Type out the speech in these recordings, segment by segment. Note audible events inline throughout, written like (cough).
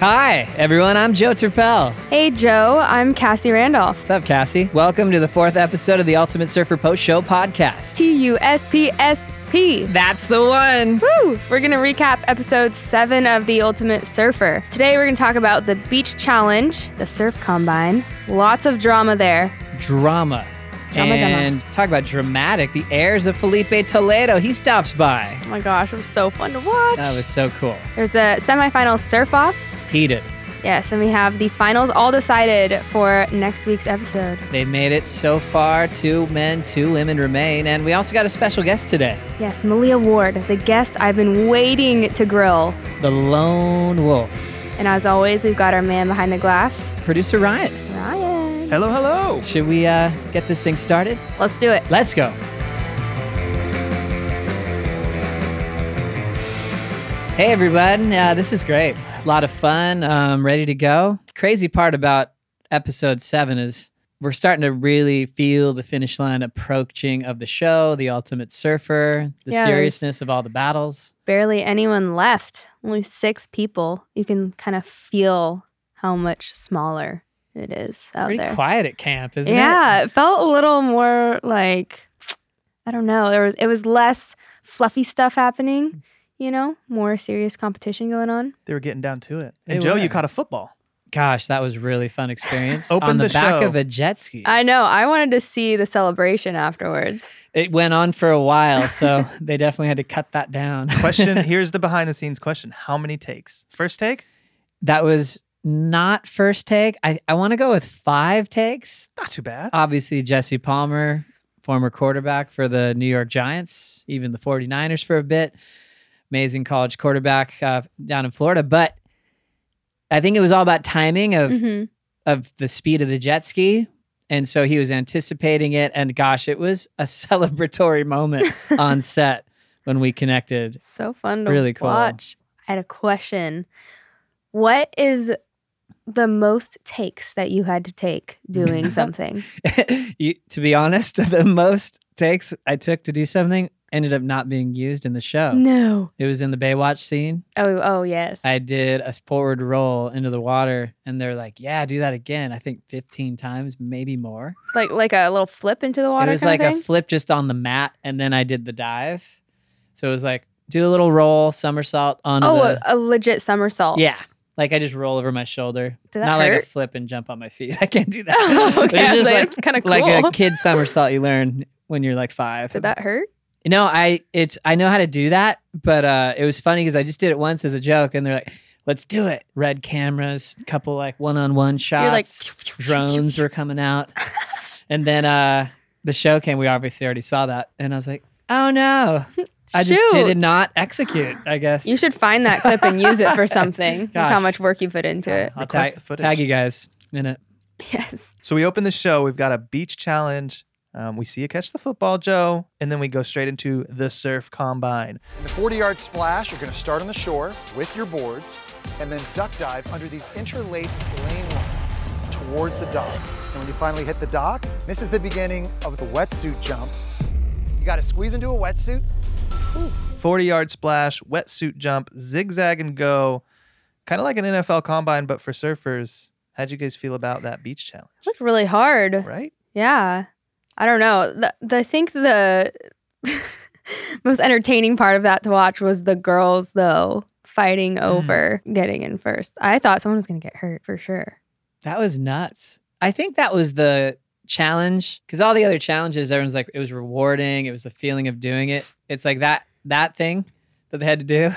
Hi, everyone. I'm Joe Turpel. Hey, Joe. I'm Cassie Randolph. What's up, Cassie? Welcome to the fourth episode of the Ultimate Surfer Post Show podcast. T U S P S P. That's the one. Woo! We're going to recap episode seven of The Ultimate Surfer. Today, we're going to talk about the beach challenge, the surf combine. Lots of drama there. Drama. Drama, drama. and talk about dramatic. The airs of Filipe Toledo. He stops by. Oh my gosh, it was so fun to watch. That was so cool. There's the semifinal surf off. Heated. Yes, and we have the finals all decided for next week's episode. They made it so far. Two men, two women remain. And we also got a special guest today Yes, Malia Ward, the guest I've been waiting to grill. the Lone Wolf, And as always, we've got our man behind the glass, producer Ryan. Ryan. Hello, hello. Should we uh, get this thing started? Let's do it. Let's go. Hey, everybody. Uh, this is great. A lot of fun. Um, ready to go. Crazy part about episode seven is we're starting to really feel the finish line approaching of the show, the ultimate surfer, the Yeah, seriousness of all the battles. barely anyone left. Only six people. You can kind of feel how much smaller it is out Pretty there. quiet at camp, isn't yeah, it? Yeah, it felt a little more like (tsk) I don't know. There was it was less fluffy stuff happening. You know, more serious competition going on. They were getting down to it. They And Joe, were. you caught a football. Gosh, that was really fun experience. (laughs) Open on the, the back show. of a jet ski. I know. I wanted to see the celebration afterwards. it went on for a while, so (laughs) they definitely had to cut that down. (laughs) Question here's the behind the scenes question How many takes? First take? that was not first take. I, I want to go with five takes. Not too bad. Obviously, Jesse Palmer, former quarterback for the New York Giants, even the 49ers for a bit. Amazing college quarterback uh, down in Florida. But I think it was all about timing of, hmm of the speed of the jet ski. And so he was anticipating it. And gosh, it was a (laughs) celebratory moment (laughs) on set when we connected. So fun to Really cool. watch. I had a question. What is the most takes that you had to take doing (laughs) something? you, to be honest, the most takes I took to do something ended up not being used in the show. no. It was in the Baywatch scene. Oh, oh yes. I did a forward roll into the water, and they're like, "Yeah, do that again." I think 15 times, maybe more. like like a little flip into the water. it was like a flip just on the mat, and then I did the dive. So it was like do a little roll, somersault on oh, the a, a legit somersault. yeah. Like I just roll over my shoulder, Did that not like a flip and jump on my feet. (laughs) I can't do that. (laughs) Oh, okay. It's just like, like that's kind of cool. like a kid somersault you learn when you're like five. Did that hurt? No, I it's I know how to do that, but uh, it was funny because I just did it once as a joke, and they're like, "Let's do it." Red cameras, couple like one-on-one shots. You're like drones were coming out, (laughs) and then uh, the show came. We obviously already saw that, and I was like, "Oh no." (laughs) I just did not execute. I guess You should find that clip and use it for (laughs) something. That's how much work you put into it. I'll Request tag, tag you guys in it. Yes. So we open the show. We've got a beach challenge. Um, we see you catch the football, Joe, and then we go straight into the surf combine. In the 40 yard splash, you're going to start on the shore with your boards and then duck dive under these interlaced lane lines towards the dock. And when you finally hit the dock, this is the beginning of the wetsuit jump. You got to squeeze into a wetsuit. 40 yard splash, wetsuit jump, zigzag and go. Kind of like an NFL combine, but for surfers. How'd you guys feel about that beach challenge? Looked really hard. Right? Yeah. I don't know. The, the, I think the (laughs) most entertaining part of that to watch was the girls, though, fighting hmm. over getting in first. I thought someone was going to get hurt for sure. That was nuts. I think that was the challenge because all the other challenges, everyone's like, it was rewarding. It was the feeling of doing it. It's like that that thing that they had to do,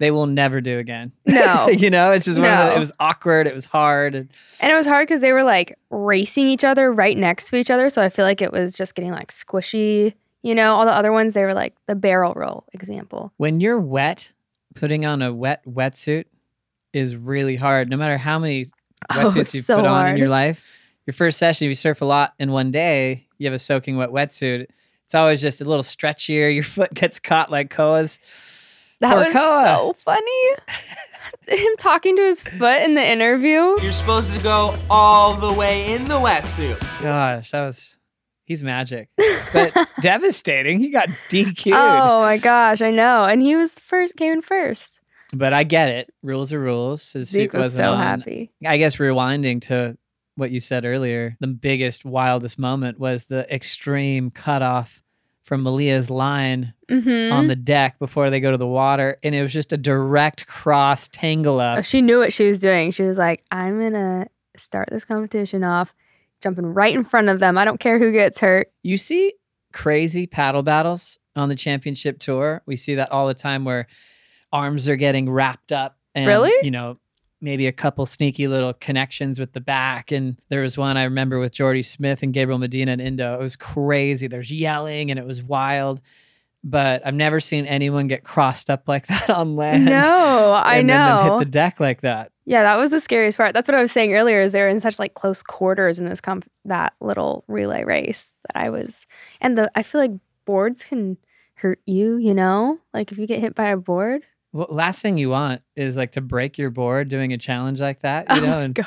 they will never do again. No. (laughs) you know, it's just one of the, it was awkward. It was hard. And And it was hard because they were like racing each other right next to each other. So I feel like it was just getting like squishy. You know, all the other ones, they were like the barrel roll example. when you're wet, putting on a wet wetsuit is really hard. No matter how many (laughs) Oh, wetsuits it's you've so put on in your life, your first session, if you surf a lot in one day, you have a soaking wet wetsuit. It's always just a little stretchier. (laughs) Your foot gets caught like Koa's. That Poor was so funny. Him talking to his foot in the interview. You're supposed to go all the way in the wetsuit. Gosh, that was he's magic. But (laughs) devastating. He got DQ'd. Oh my gosh, I know. And he was first, came in first. but I get it. Rules are rules. His Zeke suit was so on. happy. I guess rewinding to what you said earlier, the biggest, wildest moment was the extreme cutoff from Malia's line Mm-hmm. on the deck before they go to the water. And it was just a direct cross tangle Oh, up. she knew what she was doing. She was like, I'm going to start this competition off jumping right in front of them. I don't care who gets hurt. You see crazy paddle battles on the championship tour. We see that all the time where arms are getting wrapped up and Really? you know, maybe a couple sneaky little connections with the back. And there was one I remember with Jordy Smith and Gabriel Medina and Indo. It was crazy. There's yelling and it was wild. But I've never seen anyone get crossed up like (laughs) that on land. No, I know. and then them hit the deck like that. yeah, that was the scariest part. That's what I was saying earlier is they're in such like close quarters in this comp- that little relay race that I was and the I feel like boards can hurt you, you know? Like if you get hit by a board. Well, last thing you want is like to break your board doing a challenge like that, you (laughs) Oh know, and God.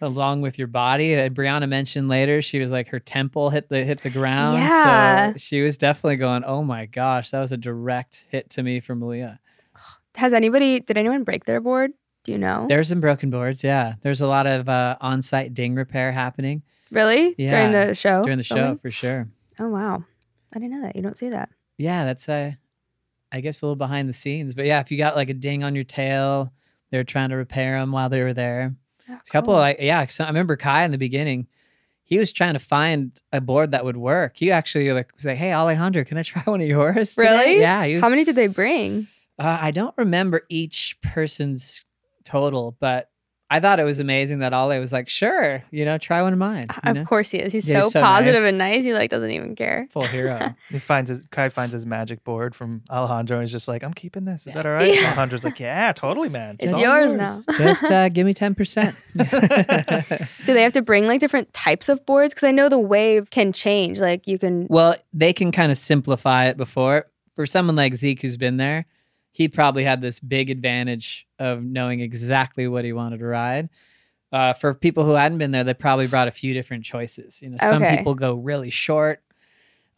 along with your body. Uh, Brianna mentioned later she was like her temple hit the hit the ground. Yeah. So she was definitely going, "Oh my gosh, that was a direct hit to me from Malia." (sighs) Has anybody did anyone break their board? Do you know? There's some broken boards. Yeah, there's a lot of uh, on-site ding repair happening really? Yeah. During the show? during the show for sure. Oh wow. I didn't know that. You don't see that. Yeah, that's uh, I guess a little behind the scenes, but yeah, if you got like a ding on your tail, they're trying to repair them while they were there. Oh, A couple cool. like yeah, I remember Kai in the beginning. He was trying to find a board that would work. He actually like was like, "Hey Alejandro, can I try (laughs) one of yours?" today?" Really? Yeah. Was, How many did they bring? Uh, I don't remember each person's total, but I thought it was amazing that Ale was like, "Sure, you know, try one of mine." you know? Of course he is. He's Yeah, so, he's so positive nice. and nice. He like doesn't even care. Full hero. (laughs) He finds his Kai finds his magic board from Alejandro and he's just like, I'm keeping this. Is that all right? Yeah. Alejandro's like, Yeah, totally, man. It's all yours now. (laughs) Just uh, give me ten percent. (laughs) Do they have to bring like different types of boards? Because I know the wave can change. Like you can. Well, they can kind of simplify it before. For someone like Zeke who's been there, he probably had this big advantage of knowing exactly what he wanted to ride. Uh, for people who hadn't been there, they probably brought a few different choices. You know, some Okay. people go really short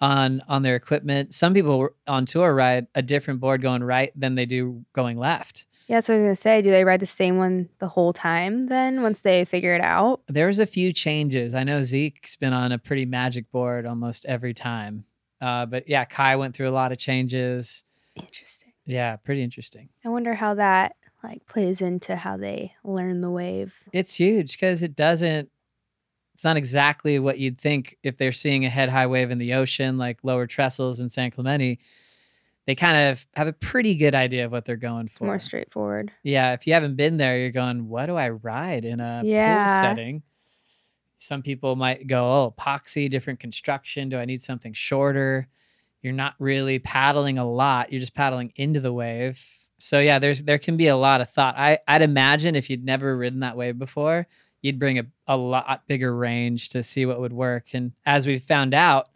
on on their equipment. Some people on tour ride a different board going right than they do going left. Yeah, that's what I was gonna say. Do they ride the same one the whole time? Then once they figure it out. There's a few changes. I know Zeke's been on a pretty magic board almost every time. Uh, but yeah, Kai went through a lot of changes. Interesting. Yeah, pretty interesting. I wonder how that like plays into how they learn the wave. It's huge because it doesn't. It's not exactly what you'd think if they're seeing a head high wave in the ocean, like lower trestles in San Clemente. They kind of have a pretty good idea of what they're going for. more straightforward. Yeah, if you haven't been there, you're going, what do I ride in a Yeah. pool setting? Some people might go, oh, epoxy, different construction. Do I need something shorter? You're not really paddling a lot. You're just paddling into the wave. So yeah, there's there can be a lot of thought. I, I'd imagine if you'd never ridden that wave before, you'd bring a, a lot bigger range to see what would work. And as we found out,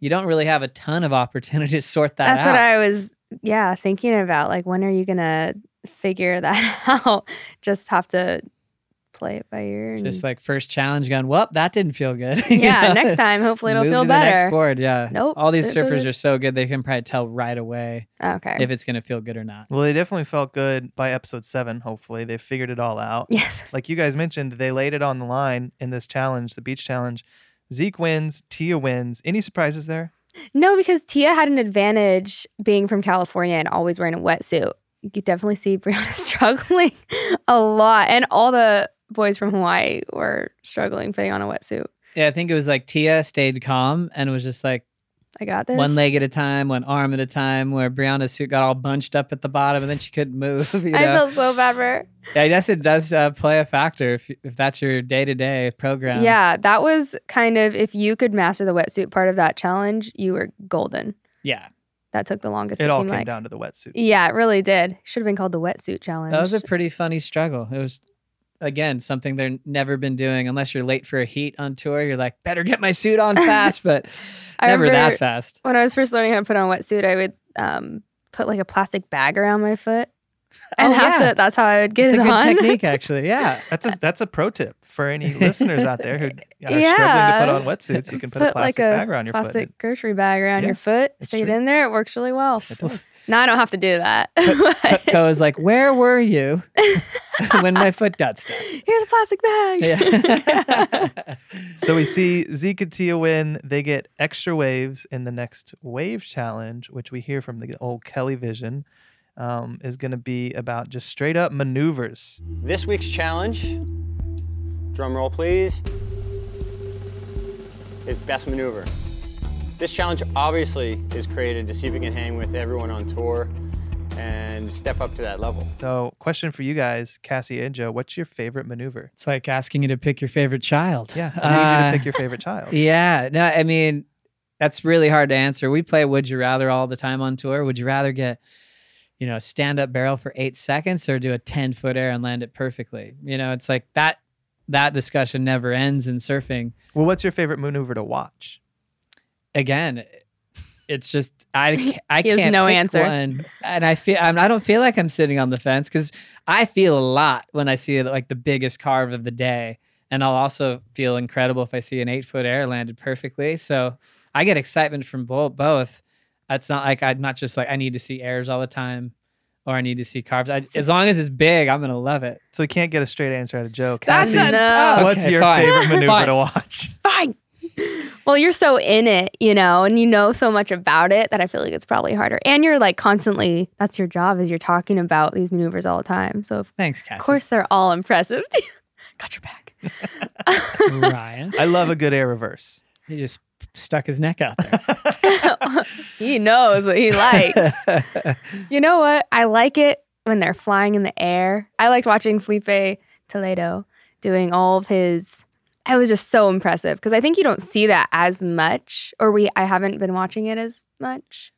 you don't really have a ton of (laughs) opportunity to sort that out. That's out. what I was, yeah, thinking about. Like, when are you gonna figure (laughs) that out? Just have to play it by ear. And, just like first challenge going, well, that didn't feel good. (laughs) Yeah, know? next time hopefully it'll Move feel to the next better. board, yeah. Nope, All these surfers are so good they can probably tell right away Okay. if it's gonna feel good or not. Well, they definitely felt good by episode seven, hopefully. They figured it all out. yes. (laughs) Like you guys mentioned, they laid it on the line in this challenge, the beach challenge. Zeke wins, Tia wins. Any surprises there? No, because Tia had an advantage being from California and always wearing a wetsuit. You could definitely see Brianna (laughs) struggling a lot, and all the boys from Hawaii were struggling putting on a wetsuit. Yeah, I think it was like Tia stayed calm and was just like I got this. one leg at a time, one arm at a time, where Brianna's suit got all bunched up at the bottom and then she couldn't move. (laughs) You know? I felt so bad for her. yeah, I guess it does uh, play a factor if, if that's your day to day program. Yeah, that was kind of if you could master the wetsuit part of that challenge, you were golden. Yeah. That took the longest. It It, all came like. down to the wetsuit. Yeah, it really did. Should have been called the wetsuit challenge. That was a pretty funny struggle. It was again something they've never been doing unless you're late for a heat on tour. You're like, better get my suit on (laughs) fast, but I never that fast. when I was first learning how to put on a wetsuit, I would um, put like a plastic bag around my foot (laughs) and Oh, have yeah. to. That's how I would get it on. It's a good on. technique, (laughs) actually. Yeah. That's a that's a pro tip for any (laughs) listeners out there who are struggling to put on wetsuits. You can put, a plastic bag around your plastic foot. grocery bag around Yeah, your foot. Stay it in there. It works really well. Now I don't have to do that. Cutco is like, where were you when my foot got stuck? Here's a plastic bag. Yeah. So we see Zeke and Tia win. They get extra waves in the next wave challenge, which we hear from the old Kelly Vision, um, is going to be about just straight up maneuvers. This week's challenge, drum roll please, is best maneuver. This challenge obviously is created to see if we can hang with everyone on tour and step up to that level. So, question for you guys, Cassie and Joe, what's your favorite maneuver? it's like asking you to pick your favorite child. Yeah, I need you Uh, to pick your favorite child. (laughs) Yeah. No, I mean, that's really hard to answer. We play Would You Rather all the time on tour. Would you rather get, you know, stand up barrel for eight seconds or do a 10 foot air and land it perfectly? You know, it's like that that discussion never ends in surfing. Well, what's your favorite maneuver to watch? Again, it's just I (laughs) ca- I He has can't no answer. one. and I feel I'm, I don't feel like I'm sitting on the fence because I feel a lot when I see like the biggest carve of the day, and I'll also feel incredible if I see an eight foot air landed perfectly. So I get excitement from both. Both. It's not like I'm not just like I need to see airs all the time, or I need to see carves. I, as long as it's big, I'm gonna love it. So we can't get a straight answer out of Joe. That's Cassie, a, No. oh, what's okay, your fine. favorite maneuver Fine. to watch? Fine. Well, you're so in it, you know, and you know so much about it that I feel like it's probably harder. And you're like constantly, that's your job, is you're talking about these maneuvers all the time. So, of Thanks, Cassie. course, they're all impressive. (laughs) Got your back. (laughs) Ryan. I love a good air reverse. He just stuck his neck out there. (laughs) he knows what he likes. (laughs) You know what? I like it when they're flying in the air. I liked watching Filipe Toledo doing all of his. I was just so impressive because I think you don't see that as much, or we. I haven't been watching it as much.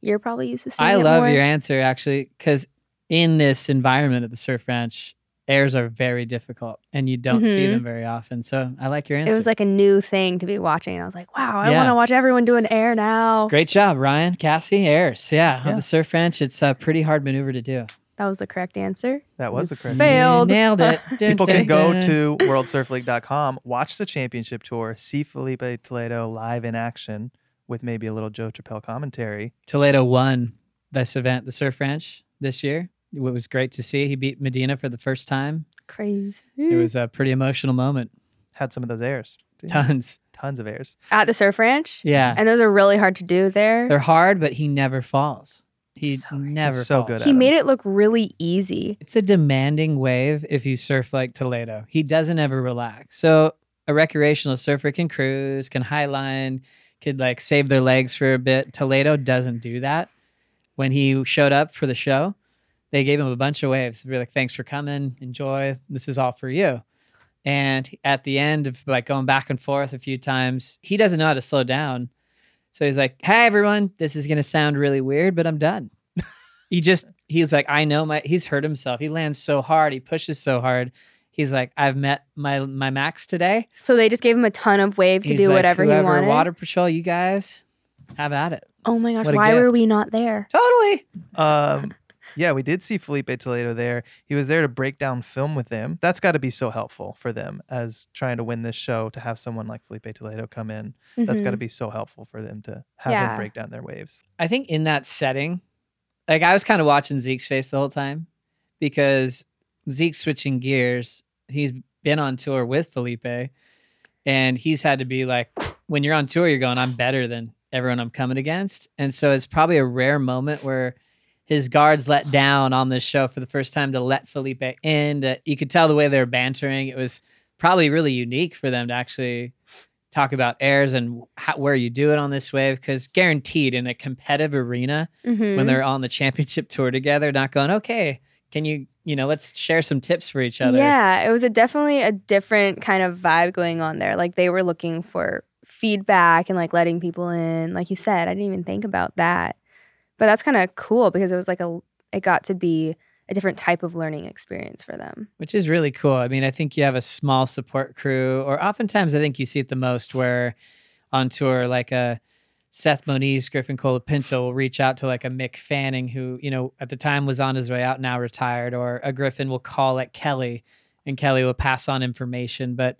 You're probably used to seeing. I it love more. your answer actually, because in this environment at the surf ranch, airs are very difficult and you don't see Mhm. them very often. So I like your answer. It was like a new thing to be watching, I was like, "Wow, I Yeah. want to watch everyone doing air now." great job, Ryan, Cassie, airs. Yeah, Yeah. on the surf ranch, it's a pretty hard maneuver to do. That was the correct answer. That was the correct. Failed. You nailed it. (laughs) People can go dun. to worldsurfleague.com, watch the championship tour, see Filipe Toledo live in action with maybe a little Joe Chappelle commentary. Toledo won this event, the surf ranch, this year. It was great to see. He beat Medina for the first time. Crazy. It was a pretty emotional moment. Had some of those airs. Tons. Tons of airs. at the surf ranch, Yeah. and those are really hard to do there. They're hard, but he never falls. He So great. never so falls. good at he them. made it look really easy. It's a demanding wave if you surf like Toledo. He doesn't ever relax. So a recreational surfer can cruise, can highline, could like save their legs for a bit. Toledo doesn't do that. When he showed up for the show, they gave him a bunch of waves. They were like, "Thanks for coming. Enjoy. This is all for you." And at the end of like going back and forth a few times, he doesn't know how to slow down. So he's like, "Hey everyone, this is gonna sound really weird, but I'm done." (laughs) he just he's like, "I know my." He's hurt himself. He lands so hard. He pushes so hard. He's like, "I've met my my max today." So they just gave him a ton of waves to He's do like, whatever he Whoever, wanted. Water Patrol, you guys, have at it. oh my gosh, What a why were gift. we not there? Totally. Um, yeah, we did see Filipe Toledo there. He was there to break down film with them. That's got to be so helpful for them as trying to win this show to have someone like Filipe Toledo come in. That's got to mm-hmm. be so helpful for them to have Yeah. him break down their waves. I think in that setting, like I was kind of watching Zeke's face the whole time because Zeke's switching gears. He's been on tour with Filipe, and he's had to be like, when you're on tour, you're going, I'm better than everyone I'm coming against. And so it's probably a rare moment where his guards let down on this show for the first time to let Filipe in. To, you could tell the way they were bantering. It was probably really unique for them to actually talk about airs and how, where you do it on this wave because guaranteed in a competitive arena Mhm. when they're on the championship tour together, not going, okay, can you, you know, let's share some tips for each other. Yeah, it was a definitely a different kind of vibe going on there. Like they were looking for feedback and like letting people in. Like you said, I didn't even think about that. But that's kind of cool because it was like a it got to be a different type of learning experience for them. which is really cool. I mean, I think you have a small support crew, or oftentimes I think you see it the most where on tour, like a Seth Moniz, Griffin Colapinto will reach out to like a Mick Fanning who, you know, at the time was on his way out, now retired, or a Griffin will call at Kelly and Kelly will pass on information. But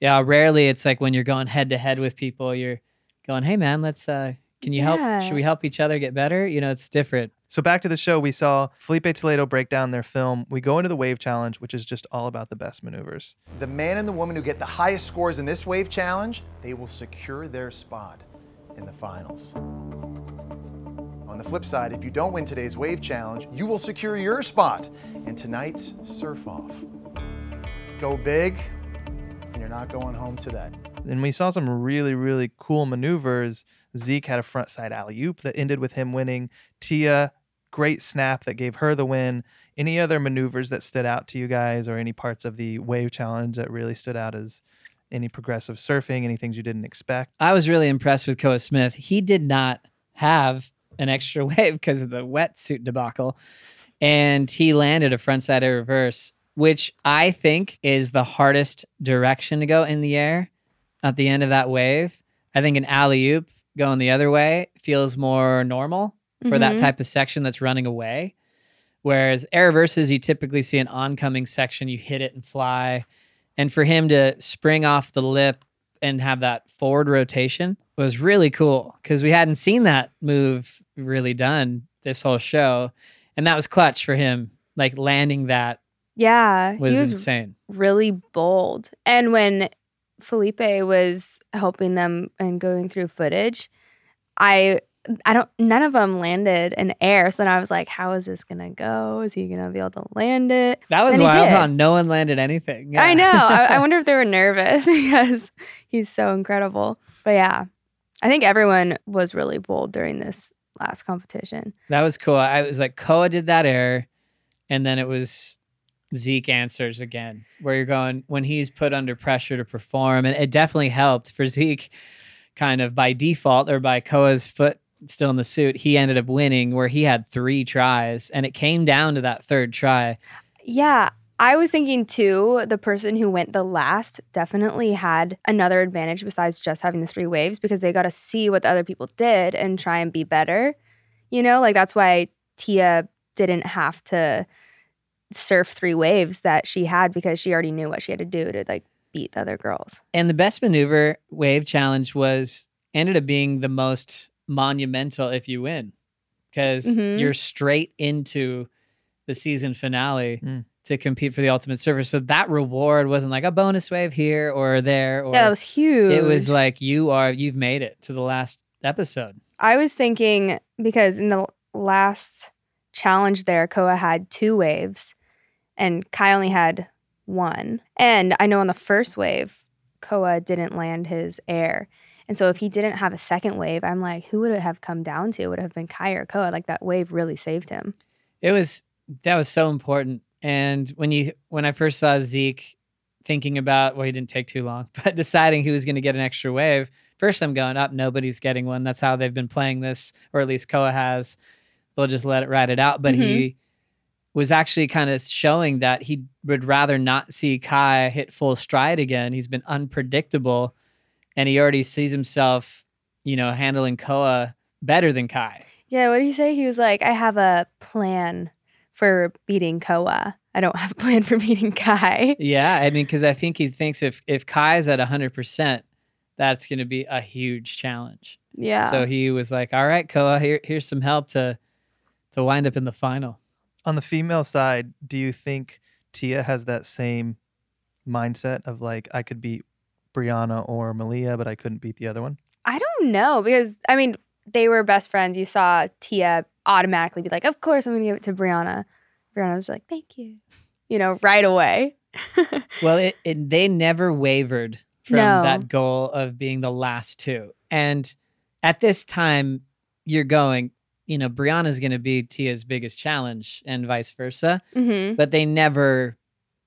yeah, rarely it's like when you're going head to head with people, you're going, Hey man, let's uh can you help should we help each other get better? You know, it's different. So back to the show, we saw Filipe Toledo break down their film. We go into the wave challenge, which is just all about the best maneuvers. The man and the woman who get the highest scores in this wave challenge, they will secure their spot in the finals. On the flip side, if you don't win today's wave challenge, you will secure your spot in tonight's surf off. Go big, and you're not going home today. And we saw some really, really cool maneuvers. Zeke had a front side alley oop that ended with him winning. Tia, great snap that gave her the win. Any other maneuvers that stood out to you guys, or any parts of the wave challenge that really stood out as any progressive surfing, any things you didn't expect? I was really impressed with Koa Smith. He did not have an extra (laughs) wave because of the wetsuit debacle. And he landed a frontside reverse, which I think is the hardest direction to go in the air at the end of that wave. I think an alley oop going the other way feels more normal for that Mhm. type of section that's running away. Whereas air reverses, you typically see an oncoming section, you hit it and fly. And for him to spring off the lip and have that forward rotation was really cool because we hadn't seen that move really done this whole show. And that was clutch for him. Like landing that Yeah, was, was insane. really bold. And when Filipe was helping them and going through footage, I I don't none of them landed in air. So then I was like, how is this gonna go? Is he gonna be able to land it? That was And wild. How no one landed anything. I know. I, I (laughs) wonder if they were nervous (laughs) because he's so incredible. But yeah, I think everyone was really bold during this last competition. That was cool. I was like, Koa did that air, and then it was Zeke answers again, where you're going when he's put under pressure to perform, and it definitely helped for Zeke, kind of by default or by Koa's foot still in the suit. He ended up winning, where he had three tries, and it came down to that third try. Yeah, I was thinking too, the person who went the last definitely had another advantage besides just having the three waves because they got to see what the other people did and try and be better. You know, like that's why Tia didn't have to surf three waves that she had because she already knew what she had to do to like beat the other girls. And the best maneuver wave challenge was ended up being the most monumental if you win, because Mhm. you're straight into the season finale Mm. to compete for the ultimate surfer. So that reward wasn't like a bonus wave here or there, or yeah, that was huge. it was like you are you've made it to the last episode. I was thinking because in the last challenge there, Koa had two waves and Kai only had one. And I know on the first wave, Koa didn't land his air. And so if he didn't have a second wave, I'm like, who would it have come down to? Would it have been Kai or Koa? Like that wave really saved him. It was that was so important. And when you when I first saw Zeke thinking about well, he didn't take too long, (laughs) but deciding who was going to get an extra wave. First, I'm going up. Nobody's getting one. That's how they've been playing this, or at least Koa has. They'll just let it ride it out. But he mm-hmm. Was actually kind of showing that he would rather not see Kai hit full stride again. He's been unpredictable, and he already sees himself, you know, handling Koa better than Kai. Yeah, what did he say? He was like, I have a plan for beating Koa. I don't have a plan for beating Kai. Yeah, I mean, because I think he thinks if if Kai's at hundred percent, that's going to be a huge challenge. Yeah. So he was like, "All right, Koa, here here's some help to to wind up in the final." On the female side, do you think Tia has that same mindset of like I could beat Brianna or Malia, but I couldn't beat the other one? I don't know because I mean they were best friends. You saw Tia automatically be like, "Of course, I'm going to give it to Brianna." Brianna was like, "Thank you," you know, right away. (laughs) Well, it, it they never wavered from No. that goal of being the last two. And at this time, you're going, you know, Brianna's going to be Tia's biggest challenge, and vice versa. hmm But they never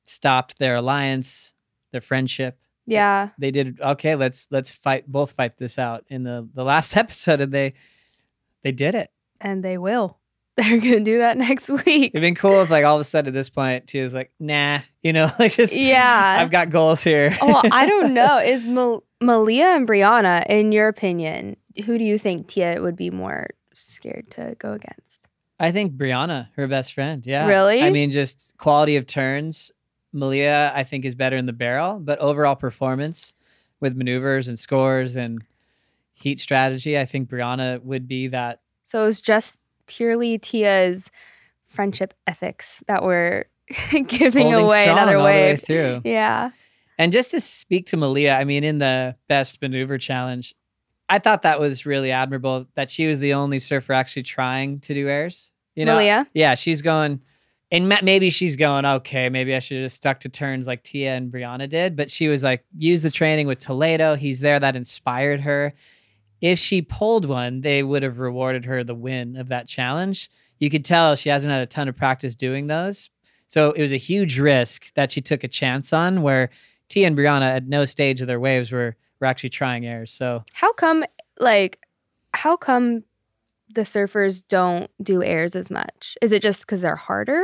stopped their alliance, their friendship. Yeah, they did okay let's let's fight both fight this out in the the last (laughs) episode and they they did it and they will. (laughs) They're going to do that next week. it'd been cool if like all of a sudden at this point Tia's like nah (laughs) you know like just Yeah. i've got goals here oh, I don't know. Is Mal- Malia and Brianna, in your opinion, who do you think Tia would be more scared to go against? I think Brianna, her best friend. Yeah. Really? I mean, just quality of turns. Malia, I think, is better in the barrel, but overall performance with maneuvers and scores and heat strategy, I think Brianna would be that. So it was just purely Tia's friendship ethics that were (laughs) giving away another way through. Yeah. And just to speak to Malia, I mean, in the best maneuver challenge, I thought that was really admirable that she was the only surfer actually trying to do airs. You know, Malia? yeah, she's going, and ma- maybe she's going, okay, maybe I should have just stuck to turns like Tia and Brianna did. But she was like, use the training with Toledo. He's there. That inspired her. If she pulled one, they would have rewarded her the win of that challenge. You could tell she hasn't had a ton of practice doing those. So it was a huge risk that she took a chance on where Tia and Brianna at no stage of their waves were, were actually trying airs. So How come like how come the surfers don't do airs as much? Is it just because they're harder?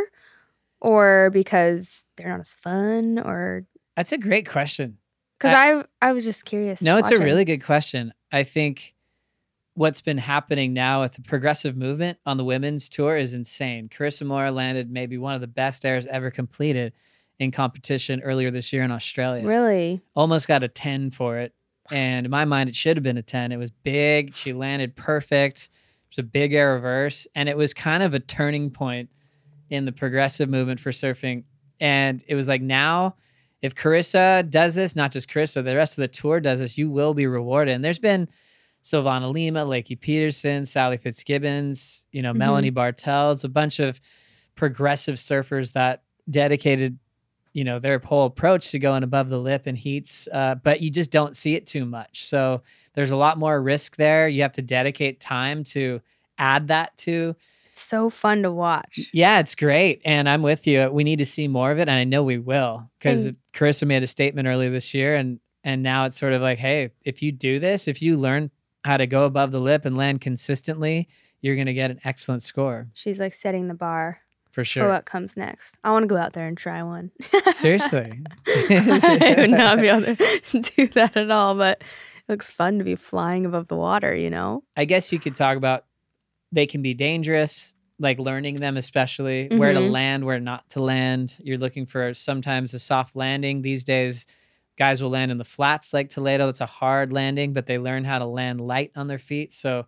Or because they're not as fun? Or that's a great question. because I, I was just curious. No, it's a really good question. I think what's been happening now with the progressive movement on the women's tour is insane. Carissa Moore landed maybe one of the best airs ever completed in competition earlier this year in Australia. really Almost got a 10 for it. And in my mind, it should have been a 10. It was big. She landed perfect. It was a big air reverse. And it was kind of a turning point in the progressive movement for surfing. And it was like now, if Carissa does this, not just Carissa, the rest of the tour does this, you will be rewarded. And there's been Silvana Lima, Lakey Peterson, Sally Fitzgibbons, you know, Mhm. Melanie Bartels, a bunch of progressive surfers that dedicated, you know, their whole approach to going above the lip in heats. Uh, but you just don't see it too much. So there's a lot more risk there. You have to dedicate time to add that to it's so fun to watch. yeah, it's great. And I'm with you. We need to see more of it. And I know we will because And- Carissa made a statement earlier this year. And, and now it's sort of like, hey, if you do this, if you learn how to go above the lip and land consistently, you're going to get an excellent score She's like setting the bar for for sure. what comes next. I want to go out there and try one. Seriously. (laughs) I would not be (laughs) able to (laughs) do that at all, but it looks fun to be flying above the water, you know? I guess you could talk about they can be dangerous, like learning them, especially where to Mhm. land, where not to land. You're looking for sometimes a soft landing. These days, guys will land in the flats like Toledo. That's a hard landing, but they learn how to land light on their feet. So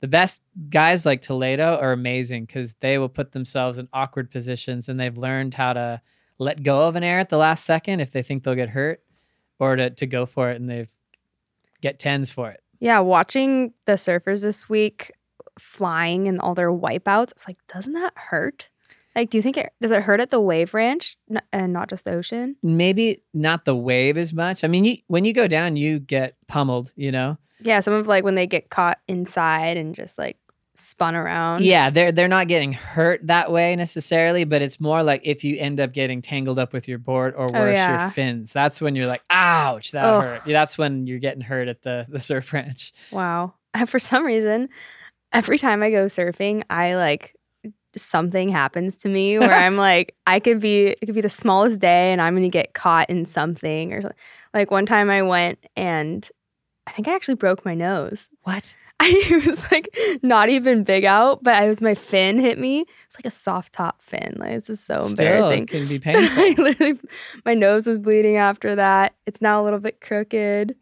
the best guys like Toledo are amazing because they will put themselves in awkward positions and they've learned how to let go of an air at the last second if they think they'll get hurt or to, to go for it and they've get tens for it. Yeah, watching the surfers this week flying and all their wipeouts, I was like, doesn't that hurt? Like, do you think it does it hurt at the wave ranch N- and not just the ocean? maybe not the wave as much. I mean, you, when you go down, you get pummeled, you know? Yeah, some of like when they get caught inside and just like spun around. Yeah, they're they're not getting hurt that way necessarily, but it's more like if you end up getting tangled up with your board or oh, worse, yeah. your fins. That's when you're like, ouch, that Ugh. hurt. Yeah, that's when you're getting hurt at the the surf ranch. Wow. (laughs) For some reason, every time I go surfing, I like something happens to me (laughs) where I'm like, I could be, it could be the smallest day and I'm going to get caught in something or something. Like one time I went and I think I actually broke my nose. What? (laughs) I was like not even big out, but I was my fin hit me. It's like a soft top fin. Like this is so embarrassing. It can be But (laughs) I painful. literally, my nose was bleeding after that. It's now a little bit crooked.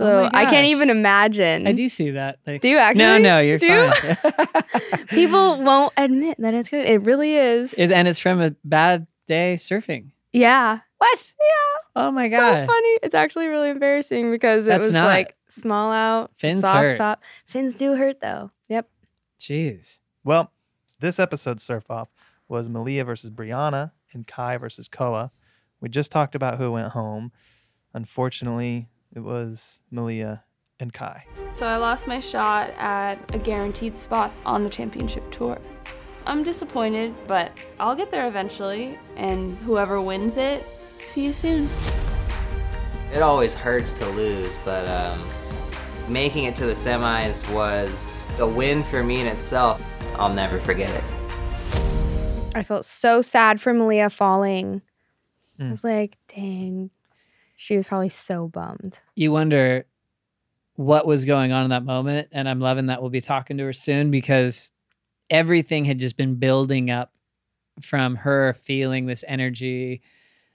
Oh so Oh I can't even imagine. I do see that. Like, Do you actually? no, no, you're Do you? fine. (laughs) People won't admit that it's good. It really is. It- and it's from a bad day surfing. yeah. What? Yeah. Oh my god. So funny. It's actually really embarrassing because it That's was not- like small out, Fins soft hurt. top. Fins do hurt though. Yep. Jeez. Well, this episode's surf off was Malia versus Brianna and Kai versus Koa. We just talked about who went home. Unfortunately, it was Malia and Kai. So I lost my shot at a guaranteed spot on the championship tour. I'm disappointed, but I'll get there eventually, and whoever wins it, see you soon. It always hurts to lose, but um, making it to the semis was a win for me in itself. I'll never forget it. I felt so sad for Malia falling. I Mm. was like, dang. She was probably so bummed. You wonder what was going on in that moment. And I'm loving that we'll be talking to her soon because everything had just been building up from her feeling this energy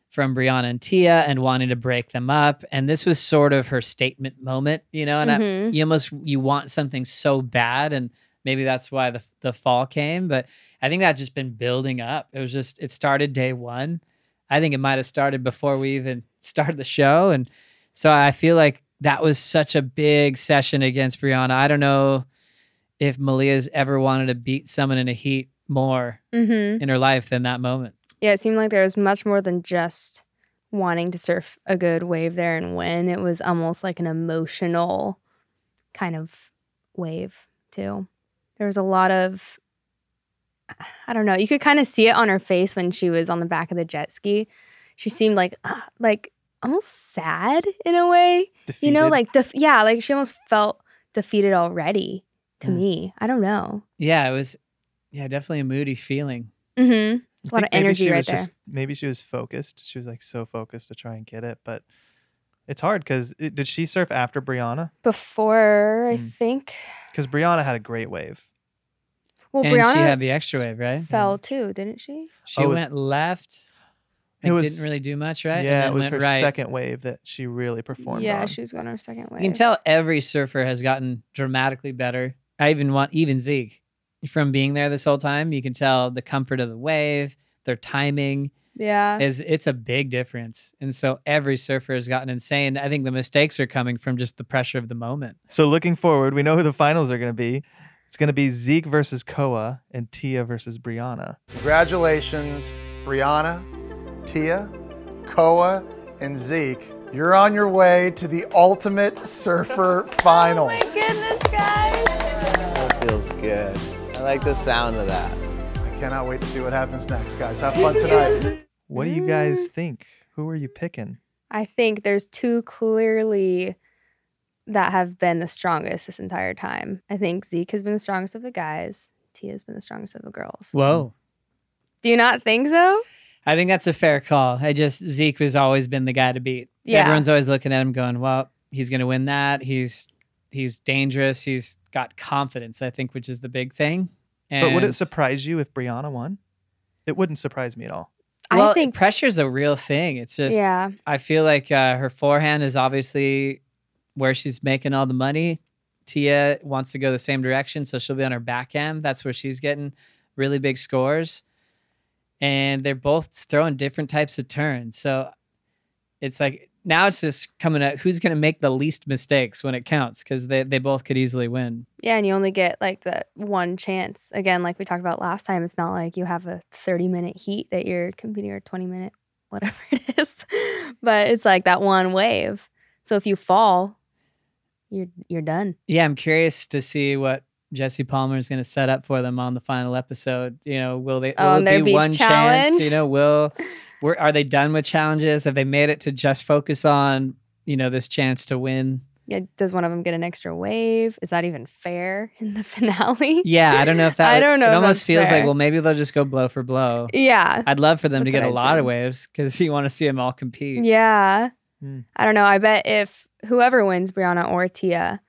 from Brianna and Tia and wanting to break them up. And this was sort of her statement moment, you know, and I, Mhm. you almost you want something so bad and maybe that's why the the fall came, but I think that's just been building up. It was just it started day 1. I think it might have started before we even (laughs) started the show and so I feel like that was such a big session against Brianna. I don't know if Malia's ever wanted to beat someone in a heat more Mm-hmm. in her life than that moment. Yeah, it seemed like there was much more than just wanting to surf a good wave there and win. It was almost like an emotional kind of wave, too. There was a lot of, I don't know, you could kind of see it on her face when she was on the back of the jet ski. She seemed like, ah, like almost sad in a way. You know, like, def- yeah, like she almost felt defeated already to Mm. me. I don't know. Yeah, it was yeah, definitely a moody feeling. Mm-hmm. There's a lot of energy right there. Just, maybe she was focused. She was like so focused to try and get it, but it's hard because did she surf after Brianna? Before, I Mm. think. Because Brianna had a great wave. Well, and Brianna she had the extra wave, right? fell too, didn't she? She Oh, it was- went left. It It was- didn't really do much, right? Yeah, it was her right. second wave that she really performed yeah, on. she was going her second wave. You can tell every surfer has gotten dramatically better. I even want even Zeke from being there this whole time. You can tell the comfort of the wave, their timing Yeah. is it's a big difference. And so every surfer has gotten insane. I think the mistakes are coming from just the pressure of the moment. So looking forward, we know who the finals are going to be. It's going to be Zeke versus Koa and Tia versus Brianna. Congratulations, Brianna, Tia, Koa, and Zeke. You're on your way to the Ultimate Surfer (laughs) oh Finals. My goodness, guys. That feels good. I like the sound of that. I cannot wait to see what happens next, guys. Have fun tonight. (laughs) What do you guys think? Who are you picking? I think there's two clearly that have been the strongest this entire time. I think Zeke has been the strongest of the guys. Tia's been the strongest of the girls. Whoa. Do you not think so? I think that's a fair call. I just Zeke has always been the guy to beat. Yeah. Everyone's always looking at him going, Well, he's gonna win that. He's he's dangerous. He's got confidence, I think, which is the big thing. but would it surprise you if Brianna won? It wouldn't surprise me at all. well, I think pressure's a real thing. It's just Yeah. I feel like uh, her forehand is obviously where she's making all the money. Tia wants to go the same direction, so she'll be on her back end. That's where she's getting really big scores. And they're both throwing different types of turns. So it's like now it's just coming at who's going to make the least mistakes when it counts because they, they both could easily win. Yeah, and you only get like the one chance. Again, like we talked about last time, it's not like you have a 30 minute heat that you're competing or 20 minute, whatever (laughs) it is. But it's like that one wave. So if you fall, you're you're done. Yeah, I'm curious to see what Jesse Palmer is going to set up for them on the final episode. You know, will they? Will Oh, their be one chance? challenge? You know, will were, are they done with challenges? Have they made it to just focus on you know this chance to win? Yeah, does one of them get an extra wave? Is that even fair in the (laughs) finale? Yeah, I don't know if that. (laughs) I don't know It almost that's feels like well, maybe they'll just go blow for blow. Yeah. I'd love for them to get a lot of waves because you want to see them all compete. Yeah. Hmm. I don't know. I bet if whoever wins, Brianna or Tia,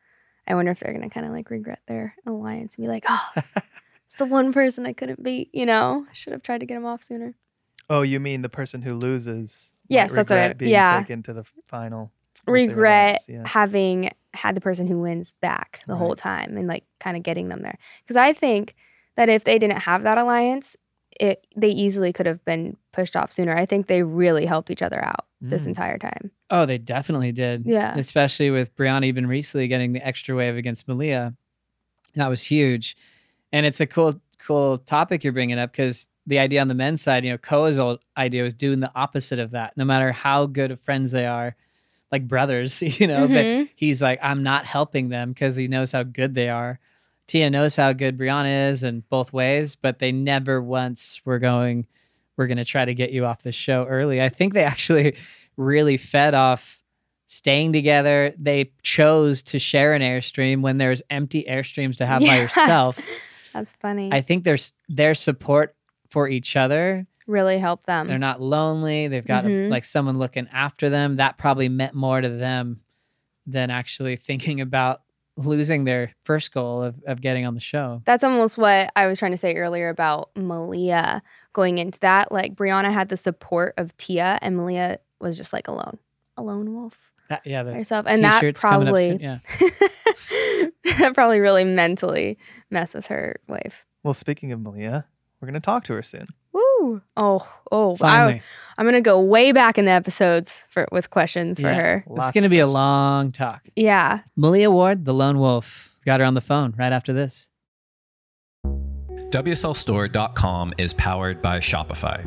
I wonder if they're gonna kind of like regret their alliance and be like, oh, (laughs) it's the one person I couldn't beat. You know, I should have tried to get him off sooner. Oh, you mean the person who loses? Yes, that's what I- being yeah. taken to the final. regret yeah. having had the person who wins back the whole time and like kind of getting them there. Because I think that if they didn't have that alliance, it they easily could have been pushed off sooner. I think they really helped each other out this Mm. entire time. Oh, they definitely did. Yeah. Especially with Brianna even recently getting the extra wave against Malia. That was huge. And it's a cool, cool topic you're bringing up because the idea on the men's side, you know, Koa's old idea was doing the opposite of that. No matter how good of friends they are, like brothers, (laughs) you know, but Mhm. he's like, I'm not helping them because he knows how good they are. Tia knows how good Brianna is and both ways, but they never once were going, we're going to try to get you off the show early. I think they actually (laughs) really fed off staying together. They chose to share an airstream when there's empty airstreams to have by yourself. (laughs) That's funny. I think there's their support for each other. really helped them. They're not lonely. They've got Mhm. like someone looking after them. That probably meant more to them than actually thinking about losing their first goal of, of getting on the show. That's almost what I was trying to say earlier about Malia going into that. Like Brianna had the support of Tia, and Malia was just like alone, a lone wolf That, yeah, the by herself, and that t-shirts up probably soon, yeah. (laughs) that probably really mentally mess with her wave. Well, speaking of Malia, we're going to talk to her soon. Woo! Oh, oh! Finally. I, am gonna go way back in the episodes for with questions for Yeah. her. It's going to be a long talk. Yeah, Malia Ward, the lone wolf. Got her on the phone right after this. WSLStore.com is powered by Shopify.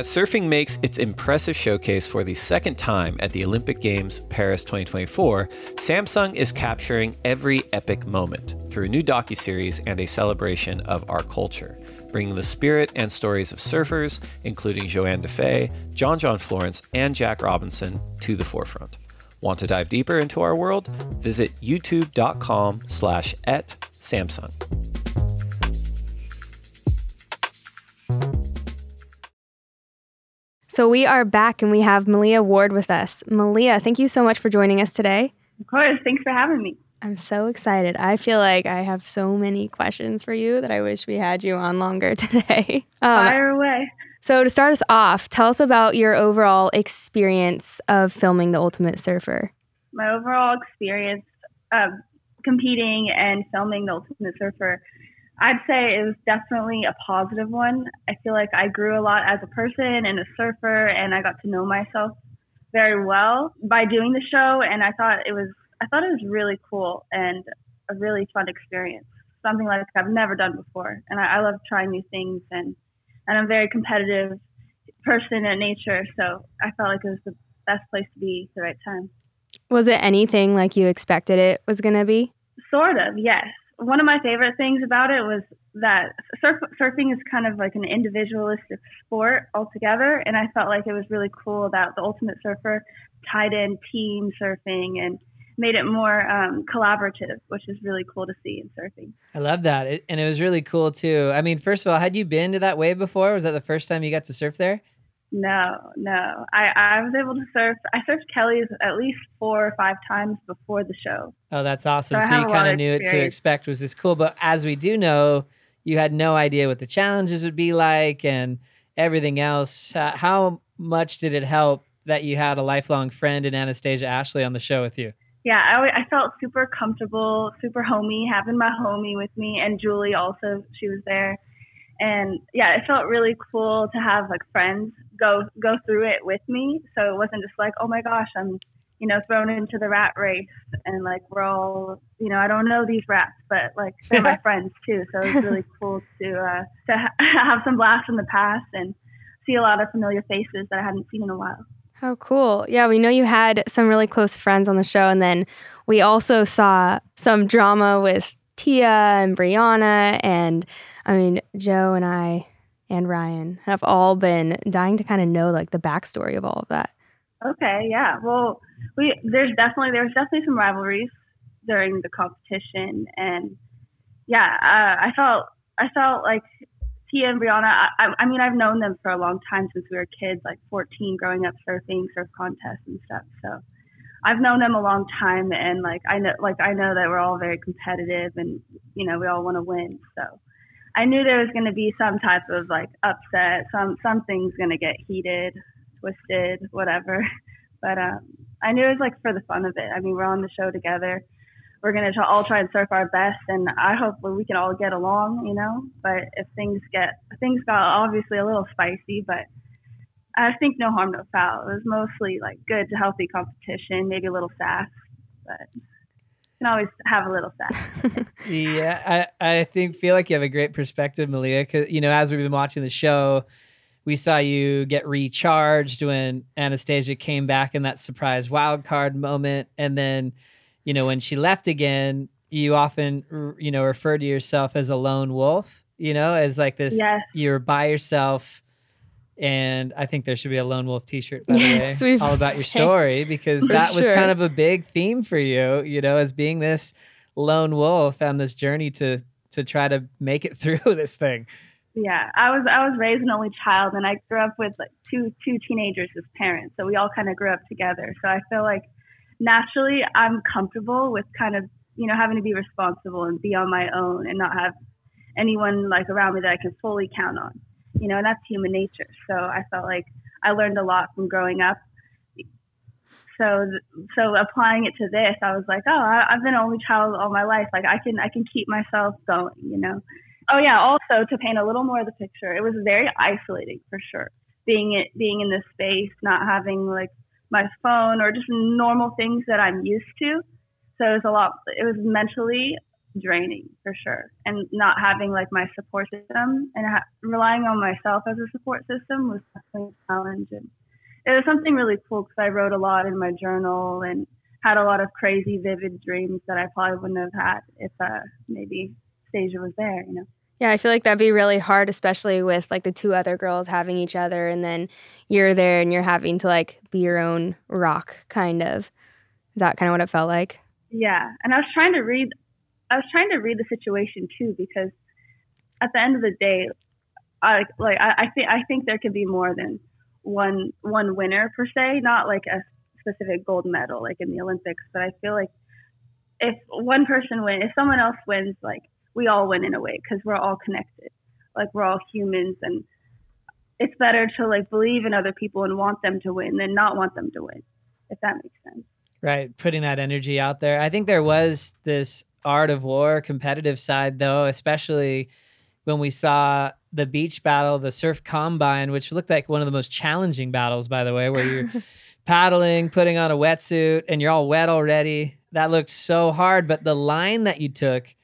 As surfing makes its impressive showcase for the second time at the Olympic Games Paris 2024, Samsung is capturing every epic moment through a new docuseries and a celebration of our culture, bringing the spirit and stories of surfers, including Johanne Defay, John John Florence, and Jack Robinson, to the forefront. Want to dive deeper into our world? Visit youtube.com slash et Samsung. So we are back and we have Malia Ward with us. Malia, thank you so much for joining us today. Of course. Thanks for having me. I'm so excited. I feel like I have so many questions for you that I wish we had you on longer (laughs) today. Um, Fire away. so, to start us off, tell us about your overall experience of filming The Ultimate Surfer. My overall experience of competing and filming The Ultimate Surfer, I'd say it was definitely a positive one. I feel like I grew a lot as a person and a surfer, and I got to know myself very well by doing the show. And I thought it was, I thought it was really cool and a really fun experience. Something like I've never done before, and I, I love trying new things. And and I'm a very competitive person at nature, so I felt like it was the best place to be at the right time. Was it anything like you expected it was going to be? Sort of, yes. One of my favorite things about it was that surf, surfing is kind of like an individualistic sport altogether, and I felt like it was really cool that the Ultimate Surfer tied in team surfing and made it more um, collaborative, which is really cool to see in surfing. I love that. It, and it was really cool too. I mean, first of all, had you been to that wave before? Was that the first time you got to surf there? No, no. I, I was able to surf. I surfed Kelly's at least four or five times before the show. Oh, that's awesome. So So, you kind of knew it to expect was this cool. But as we do know, you had no idea what the challenges would be like and everything else. Uh, how much did it help that you had a lifelong friend in Anastasia Ashley on the show with you? Yeah, I, I felt super comfortable, super homey, having my homie with me, and Julie also, she was there. And yeah, it felt really cool to have like friends go go through it with me. So it wasn't just like, oh my gosh, I'm you know, thrown into the rat race and like we're all, you know, I don't know these rats, but like they're my (laughs) friends too. So it was really cool to uh, to ha- (laughs) have some blast from the past and see a lot of familiar faces that I hadn't seen in a while. How cool. Yeah, we know you had some really close friends on the show. And then we also saw some drama with Tia and Brianna. And I mean, Joe and I and Ryan have all been dying to kind of know like the backstory of all of that. Okay, yeah. Well, we there's definitely there's definitely some rivalries during the competition, and yeah, uh, I felt I felt like Tia and Brianna. I, I mean, I've known them for a long time since we were kids, like 14, growing up surfing, surf contests and stuff. So I've known them a long time, and like I know, like I know that we're all very competitive, and you know we all want to win. So I knew there was going to be some type of like upset, some something's going to get heated, twisted, whatever. (laughs) But um, I knew it was like for the fun of it. I mean, we're on the show together. We're gonna try, all try and surf our best, and I hope we can all get along, you know. But if things get things got obviously a little spicy, but I think no harm, no foul. It was mostly like good, to healthy competition, maybe a little sass, but can always have a little sass. (laughs) (laughs) yeah, I, I think feel like you have a great perspective, Malia. Cause you know, as we've been watching the show, we saw you get recharged when Anastasia came back in that surprise wild card moment, and then, you know, when she left again, you often, you know, refer to yourself as a lone wolf. You know, as like this, Yes. you're by yourself. And I think there should be a lone wolf T-shirt, by Yes, the way, we've all about your story because For that was sure. kind of a big theme for you, you know, as being this lone wolf on this journey to to try to make it (laughs) through this thing. Yeah, I was I was raised an only child, and I grew up with like two two teenagers as parents, so we all kind of grew up together. So I feel like naturally I'm comfortable with kind of you know having to be responsible and be on my own and not have anyone like around me that I can fully count on. You know, and that's human nature. So I felt like I learned a lot from growing up. So so applying it to this, I was like, oh, I, I've been an only child all my life. Like I can I can keep myself going. You know. Oh yeah. Also, to paint a little more of the picture, it was very isolating for sure. Being it being in this space, not having like my phone or just normal things that I'm used to. So it was a lot. It was mentally draining for sure, and not having like my support system and ha- relying on myself as a support system was definitely a challenge. And it was something really cool because I wrote a lot in my journal and had a lot of crazy, vivid dreams that I probably wouldn't have had if uh, maybe Stasia was there. You know. Yeah, I feel like that'd be really hard, especially with like the two other girls having each other, and then you're there and you're having to like be your own rock, kind of. Is that kind of what it felt like? Yeah, and I was trying to read. I was trying to read the situation too because at the end of the day, I like I, I think I think there could be more than one one winner per se, not like a specific gold medal like in the Olympics, but I feel like if one person wins, if someone else wins, like we all win in a way because we're all connected. Like we're all humans, and it's better to like believe in other people and want them to win than not want them to win. If that makes sense. Right, putting that energy out there. I think there was this art of war competitive side though, especially when we saw the beach battle, the surf combine, which looked like one of the most challenging battles by the way, where you're (laughs) paddling, putting on a wetsuit and you're all wet already. That looked so hard, but the line that you took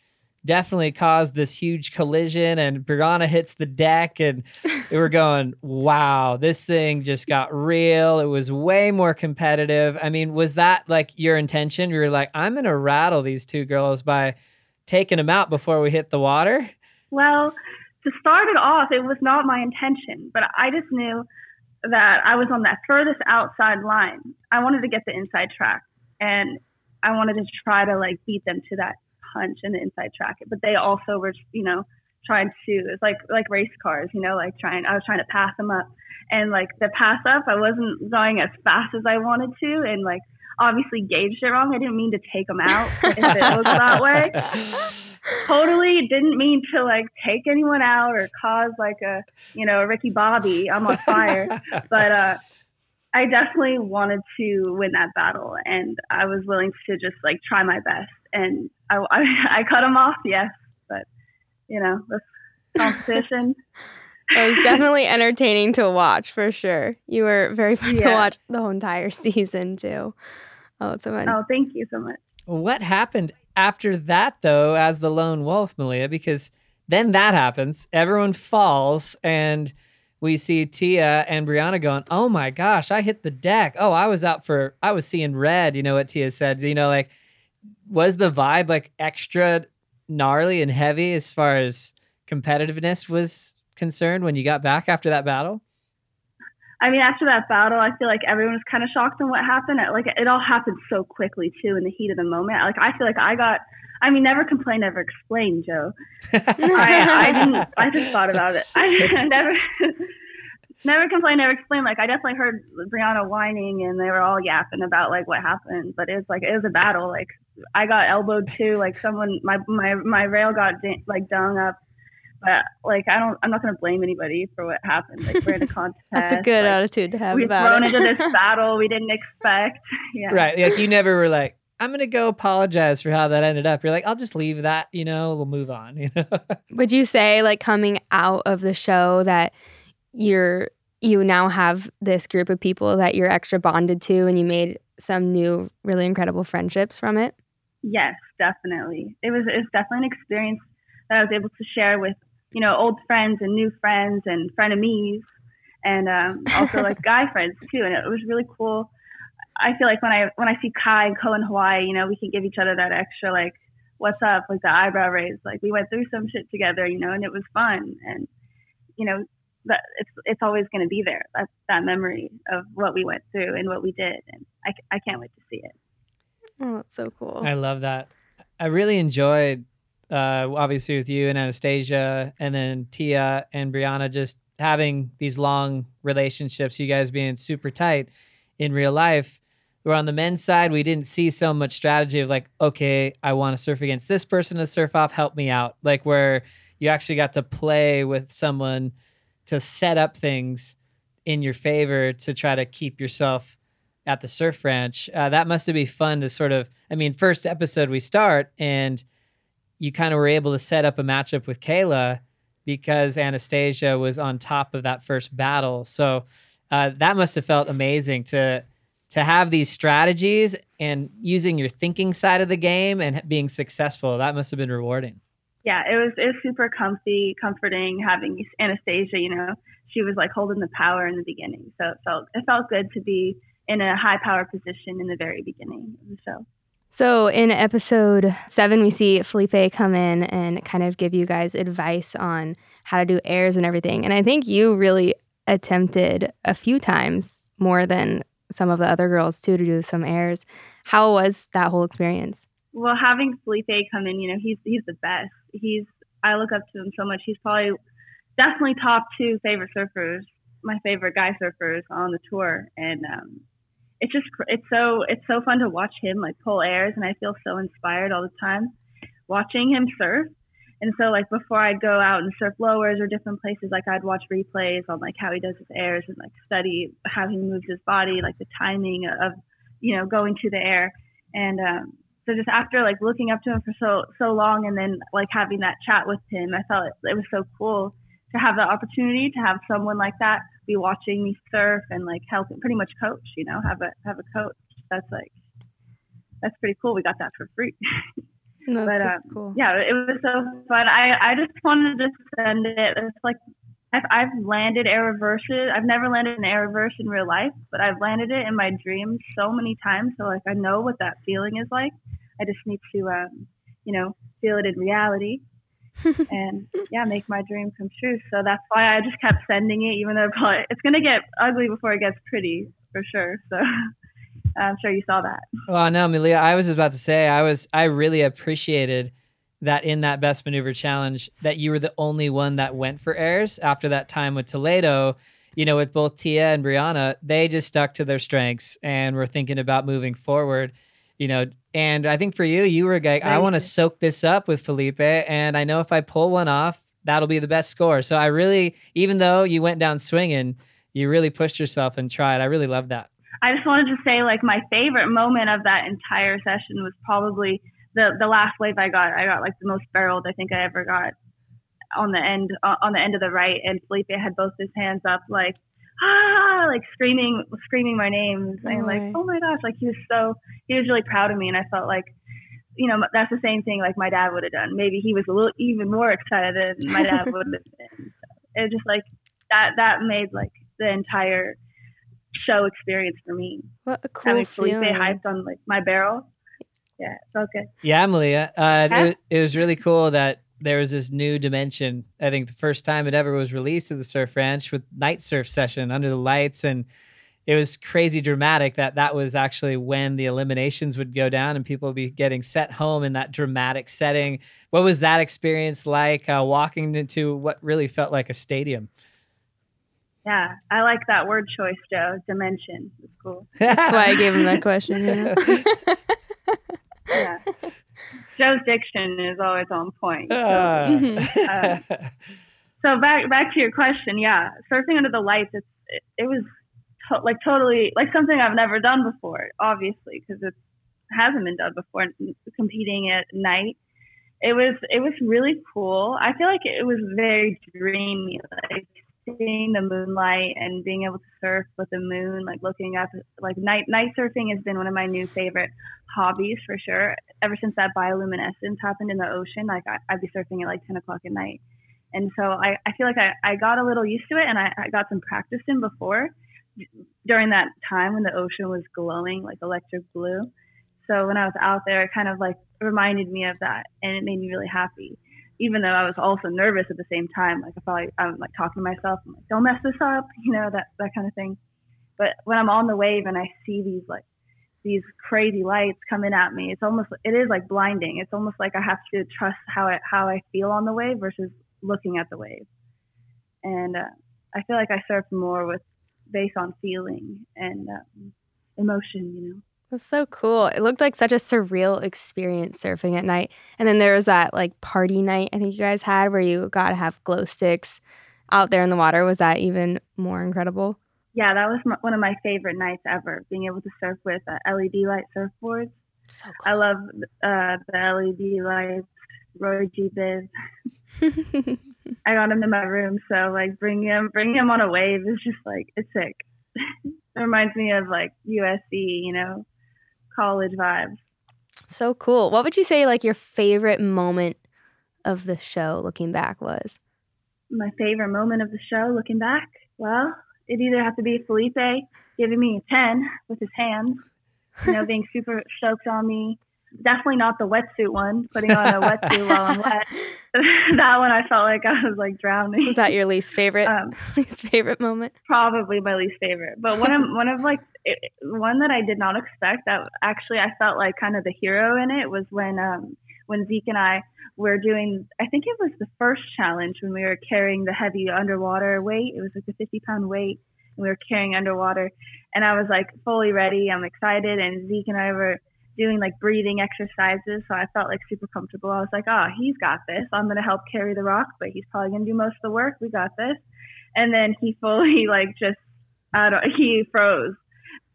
definitely caused this huge collision and Brianna hits the deck and (laughs) we were going, wow, this thing just got real. It was way more competitive. I mean, was that like your intention? You were like, I'm going to rattle these two girls by taking them out before we hit the water? Well, to start it off, it was not my intention, but I just knew that I was on that furthest outside line. I wanted to get the inside track and I wanted to try to like beat them to that punch in the inside track. But they also were, you know, trying to it's like like race cars, you know, like trying I was trying to pass them up. And like the pass up, I wasn't going as fast as I wanted to and like obviously gauged it wrong. I didn't mean to take them out if it was that way. (laughs) Totally didn't mean to like take anyone out or cause like a you know a Ricky Bobby. I'm on fire, (laughs) but uh, I definitely wanted to win that battle, and I was willing to just like try my best. And I I, (laughs) I cut him off, yes, but you know this competition. (laughs) It was definitely entertaining to watch for sure. You were very fun to watch the whole entire (laughs) season too. Oh, it's so fun. Oh, thank you so much. What happened after that, though, as the lone wolf, Malia? Because then that happens. Everyone falls, and we see Tia and Brianna going, "Oh my gosh, I hit the deck. Oh, I was out for, I was seeing red." You know what Tia said? You know, like, was the vibe like extra gnarly and heavy as far as competitiveness was concerned when you got back after that battle? I mean, after that battle, I feel like everyone was kind of shocked on what happened. Like it all happened so quickly too, in the heat of the moment. Like I feel like I got. I mean, never complain, never explain, Joe. (laughs) I, I didn't. I just thought about it. (laughs) I (laughs) never. Never complain, never explain. Like I definitely heard Brianna whining, and they were all yapping about like what happened. But it was like it was a battle. Like I got elbowed too. Like someone, my my my rail got like dung up but like I don't, I'm not going to blame anybody for what happened. Like we're in a (laughs) contest. That's a good like, attitude to have We've about thrown it. into this (laughs) battle we didn't expect. (laughs) Yeah. Right. Like you never were like, I'm gonna go apologize for how that ended up. You're like, I'll just leave that, you know, we'll move on, you know. Would you say like coming out of the show that you're you now have this group of people that you're extra bonded to and you made some new really incredible friendships from it? Yes, definitely. It was it was definitely an experience that I was able to share with you know old friends and new friends and frenemies, and um, also like (laughs) guy friends too. And it was really cool. I feel like when I when I see Kai and Ko in Hawaii, you know, we can give each other that extra like, what's up, like the eyebrow raise. Like we went through some shit together, you know, and it was fun. And you know, that it's it's always going to be there. That's that memory of what we went through and what we did, and I, I can't wait to see it. Oh, that's so cool. I love that. I really enjoyed, uh, obviously, with you and Anastasia, and then Tia and Brianna just having these long relationships, you guys being super tight in real life. We're on the men's side, we didn't see so much strategy of like, okay, I want to surf against this person to surf off, help me out. Like, where you actually got to play with someone to set up things in your favor to try to keep yourself at the surf ranch. Uh, that must have been fun to sort of, I mean, first episode we start and you kind of were able to set up a matchup with Kayla because Anastasia was on top of that first battle. So uh, that must have felt amazing to to have these strategies and using your thinking side of the game and being successful. That must have been rewarding. Yeah, it was it was super comfy, comforting having Anastasia. You know, she was like holding the power in the beginning, so it felt it felt good to be in a high power position in the very beginning of the show. So in episode seven, we see Filipe come in and kind of give you guys advice on how to do airs and everything. And I think you really attempted a few times more than some of the other girls too to do some airs. How was that whole experience? Well, having Filipe come in, you know, he's he's the best. He's I look up to him so much. He's probably definitely top two favorite surfers, my favorite guy surfers on the tour, and um, it's just it's so it's so fun to watch him like pull airs, and I feel so inspired all the time watching him surf. And so like before I'd go out and surf lowers or different places, like I'd watch replays on like how he does his airs and like study how he moves his body, like the timing of you know going to the air. And um, so just after like looking up to him for so so long and then like having that chat with him, I felt it, it was so cool to have the opportunity to have someone like that be watching me surf and like help pretty much coach, you know, have a have a coach. That's like that's pretty cool. We got that for free. (laughs) That's but so um, cool. yeah, it was so fun. I I just wanted to send it. It's like I've, I've landed air reverses. I've never landed an air reverse in real life, but I've landed it in my dreams so many times. So like I know what that feeling is like. I just need to um, you know feel it in reality. (laughs) and yeah, make my dream come true. So that's why I just kept sending it, even though probably, it's gonna get ugly before it gets pretty for sure. So (laughs) I'm sure you saw that. Well, no, Malia, I was about to say I was I really appreciated that in that best maneuver challenge that you were the only one that went for airs after that time with Toledo. You know, with both Tia and Brianna, they just stuck to their strengths and were thinking about moving forward. You know, and I think for you, you were like, I want to soak this up with Filipe, and I know if I pull one off, that'll be the best score. So I really, even though you went down swinging, you really pushed yourself and tried. I really love that. I just wanted to say, like, my favorite moment of that entire session was probably the the last wave I got. I got like the most barreled I think I ever got on the end uh, on the end of the right, and Filipe had both his hands up, like ah, like screaming, screaming my name, saying like, Right. oh my gosh, like he was so, he was really proud of me, and I felt like, you know, that's the same thing like my dad would have done. Maybe he was a little even more excited than my dad (laughs) would have been. So it was just like that. That made like the entire show experience for me. What a cool Having Filipe feeling. hyped on like my barrel. Yeah, it felt good. Yeah, Malia. Uh, it, Huh? was, it was really cool that there was this new dimension. I think the first time it ever was released at the Surf Ranch with night surf session under the lights, and it was crazy dramatic that that was actually when the eliminations would go down and people would be getting set home in that dramatic setting. What was that experience like? Uh, walking into what really felt like a stadium. Yeah, I like that word choice, Joe. Dimension. It's cool. That's why I gave him that (laughs) question. You (laughs) know? (laughs) Yeah. (laughs) Joe's diction is always on point. So, Ah. uh, (laughs) so back back to your question, yeah, surfing under the lights, it's it, it was to- like totally like something I've never done before, obviously, because it hasn't been done before. Competing at night, it was it was really cool. I feel like it was very dreamy, like seeing the moonlight and being able to surf with the moon, like looking up, like night night surfing has been one of my new favorite hobbies for sure. Ever since that bioluminescence happened in the ocean, like I, I'd be surfing at like 10 o'clock at night. And so I, I feel like I, I got a little used to it and I, I got some practice in before during that time when the ocean was glowing like electric blue. So when I was out there, it kind of like reminded me of that and it made me really happy. Even though I was also nervous at the same time, like I probably I'm like talking to myself, I'm like, don't mess this up, (laughs) you know, that that kind of thing. But when I'm on the wave and I see these like these crazy lights coming at me, it's almost it is like blinding. It's almost like I have to trust how I how I feel on the wave versus looking at the wave. And uh, I feel like I surf more with based on feeling and um, emotion, you know. That's so cool. It looked like such a surreal experience surfing at night. And then there was that like party night I think you guys had where you got to have glow sticks out there in the water. Was that even more incredible? Yeah, that was my, one of my favorite nights ever. Being able to surf with uh, LED light surfboards. So cool. I love uh, the LED lights. Roy G. Biv. (laughs) I got him in my room, so like bring him, bring him on a wave is just like it's sick. (laughs) it reminds me of like USC, you know, college vibes. So cool. What would you say like your favorite moment of the show looking back was? My favorite moment of the show, looking back, well, it either have to be Filipe giving me a ten with his hands, you know, (laughs) being super stoked on me. Definitely not the wetsuit one, putting on a (laughs) wetsuit while I'm wet. (laughs) that one I felt like I was like drowning. Was that your least favorite Um, (laughs) least favorite moment? probably my least favorite. But one of one of like it, one that I did not expect that actually I felt like kind of the hero in it was when um when Zeke and I were doing I think it was the first challenge when we were carrying the heavy underwater weight. It was like a 50 pound weight and we were carrying underwater and I was like fully ready. I'm excited and Zeke and I were doing like breathing exercises so I felt like super comfortable. I was like, "Oh, he's got this. I'm going to help carry the rock, but he's probably going to do most of the work. We got this." And then he fully (laughs) like just I don't he froze.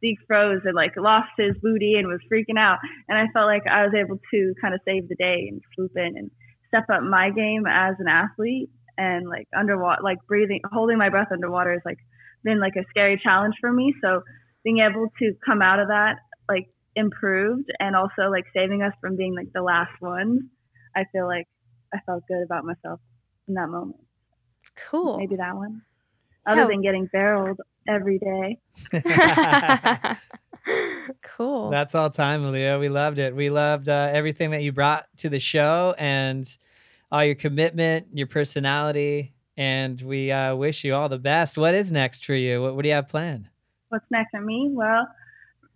Zeke froze and like lost his booty and was freaking out. And I felt like I was able to kind of save the day and swoop in and step up my game as an athlete and like underwater, like breathing, holding my breath underwater has like been like a scary challenge for me. So being able to come out of that like improved and also like saving us from being like the last ones, I feel like I felt good about myself in that moment. Cool. Maybe that one. Other Yeah. than getting barreled every day. (laughs) (laughs) cool. That's all time, Malia. We loved it. We loved uh, everything that you brought to the show and all your commitment, your personality, and we uh, wish you all the best. What is next for you? What, what do you have planned? What's next for me? Well,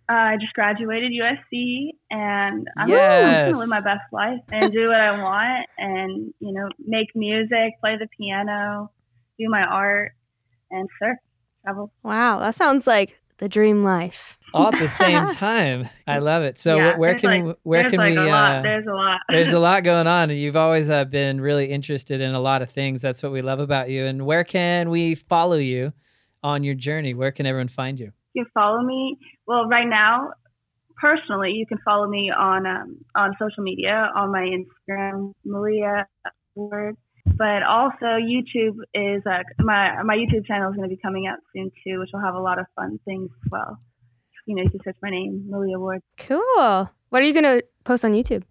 uh, I just graduated USC and I'm Yes. gonna live my best life and do what I want and, you know, make music, play the piano, do my art and surf, travel. Wow, that sounds like the dream life. All at the same (laughs) time. I love it. So Yeah, wh- where can like- where can like we? a lot. uh, There's a lot. there's a (laughs) lot going on, and you've always uh, been really interested in a lot of things. That's what we love about you. And where can we follow you on your journey? Where can everyone find you? You can follow me. Well, right now, personally, you can follow me on um, on social media on my Instagram, Malia Ward, But also YouTube is uh, my my YouTube channel is going to be coming out soon too, which will have a lot of fun things as well. You know, you can search my name, Malia Ward. Cool. What are you gonna post on YouTube?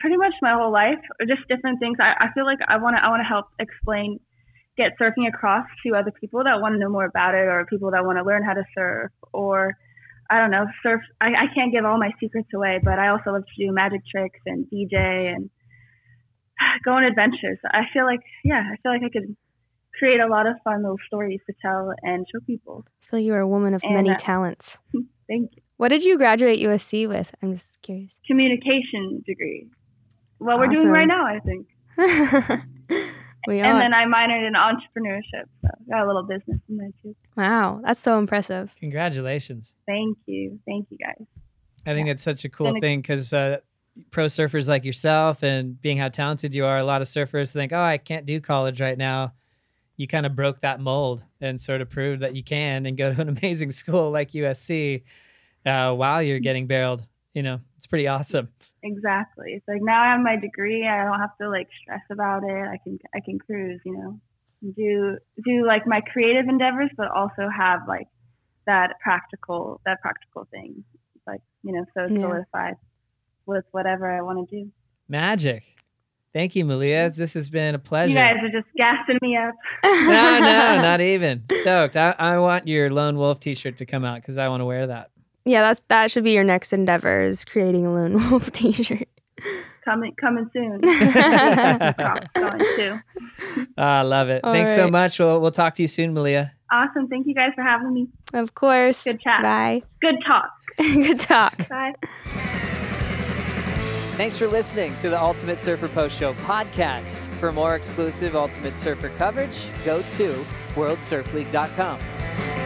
Pretty much my whole life, or just different things. I, I feel like I want to I want to help explain, get surfing across to other people that want to know more about it, or people that want to learn how to surf, or I don't know, surf. I, I can't give all my secrets away, but I also love to do magic tricks and DJ and (sighs) go on adventures. I feel like, yeah, I feel like I could create a lot of fun little stories to tell and show people. I feel you are a woman of And, many uh, Talents. (laughs) Thank you. What did you graduate USC with? I'm just curious. Communication degree. What we're doing right now, I think. (laughs) we and are. then I minored in entrepreneurship, so got a little business in there too. wow, that's so impressive. Congratulations. Thank you, thank you guys. I think it's such a cool Gonna- thing because uh, pro surfers like yourself and being how talented you are, a lot of surfers think, oh, I can't do college right now. You kind of broke that mold and sort of proved that you can and go to an (laughs) amazing school like USC uh, while you're getting barreled. You know, it's pretty awesome. Exactly. It's like now I have my degree. I don't have to like stress about it. I can I can cruise. You know, do do like my creative endeavors, but also have like that practical that practical thing. Like you know, so Yeah. solidified with whatever I want to do. Magic. Thank you, Malia. This has been a pleasure. You guys are just gassing me up. (laughs) no, no, not even. Stoked. I, I want your Lone Wolf t shirt to come out because I want to wear that. Yeah, that's that should be your next endeavor is creating a lone (laughs) wolf t-shirt. coming coming soon. (laughs) Crocs going too. (laughs) Ah, I love it. All Thanks so much. We'll, we'll talk to you soon, Malia. Awesome. Thank you guys for having me. Of course. Good chat. Bye. Good talk. Good talk. Bye. Thanks for listening to the Ultimate Surfer Post Show podcast. For more exclusive Ultimate Surfer coverage, go to worldsurfleague.com.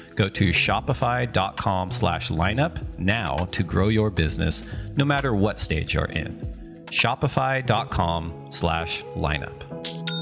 Go to shopify.com slash lineup now to grow your business no matter what stage you're in. Shopify.com slash lineup.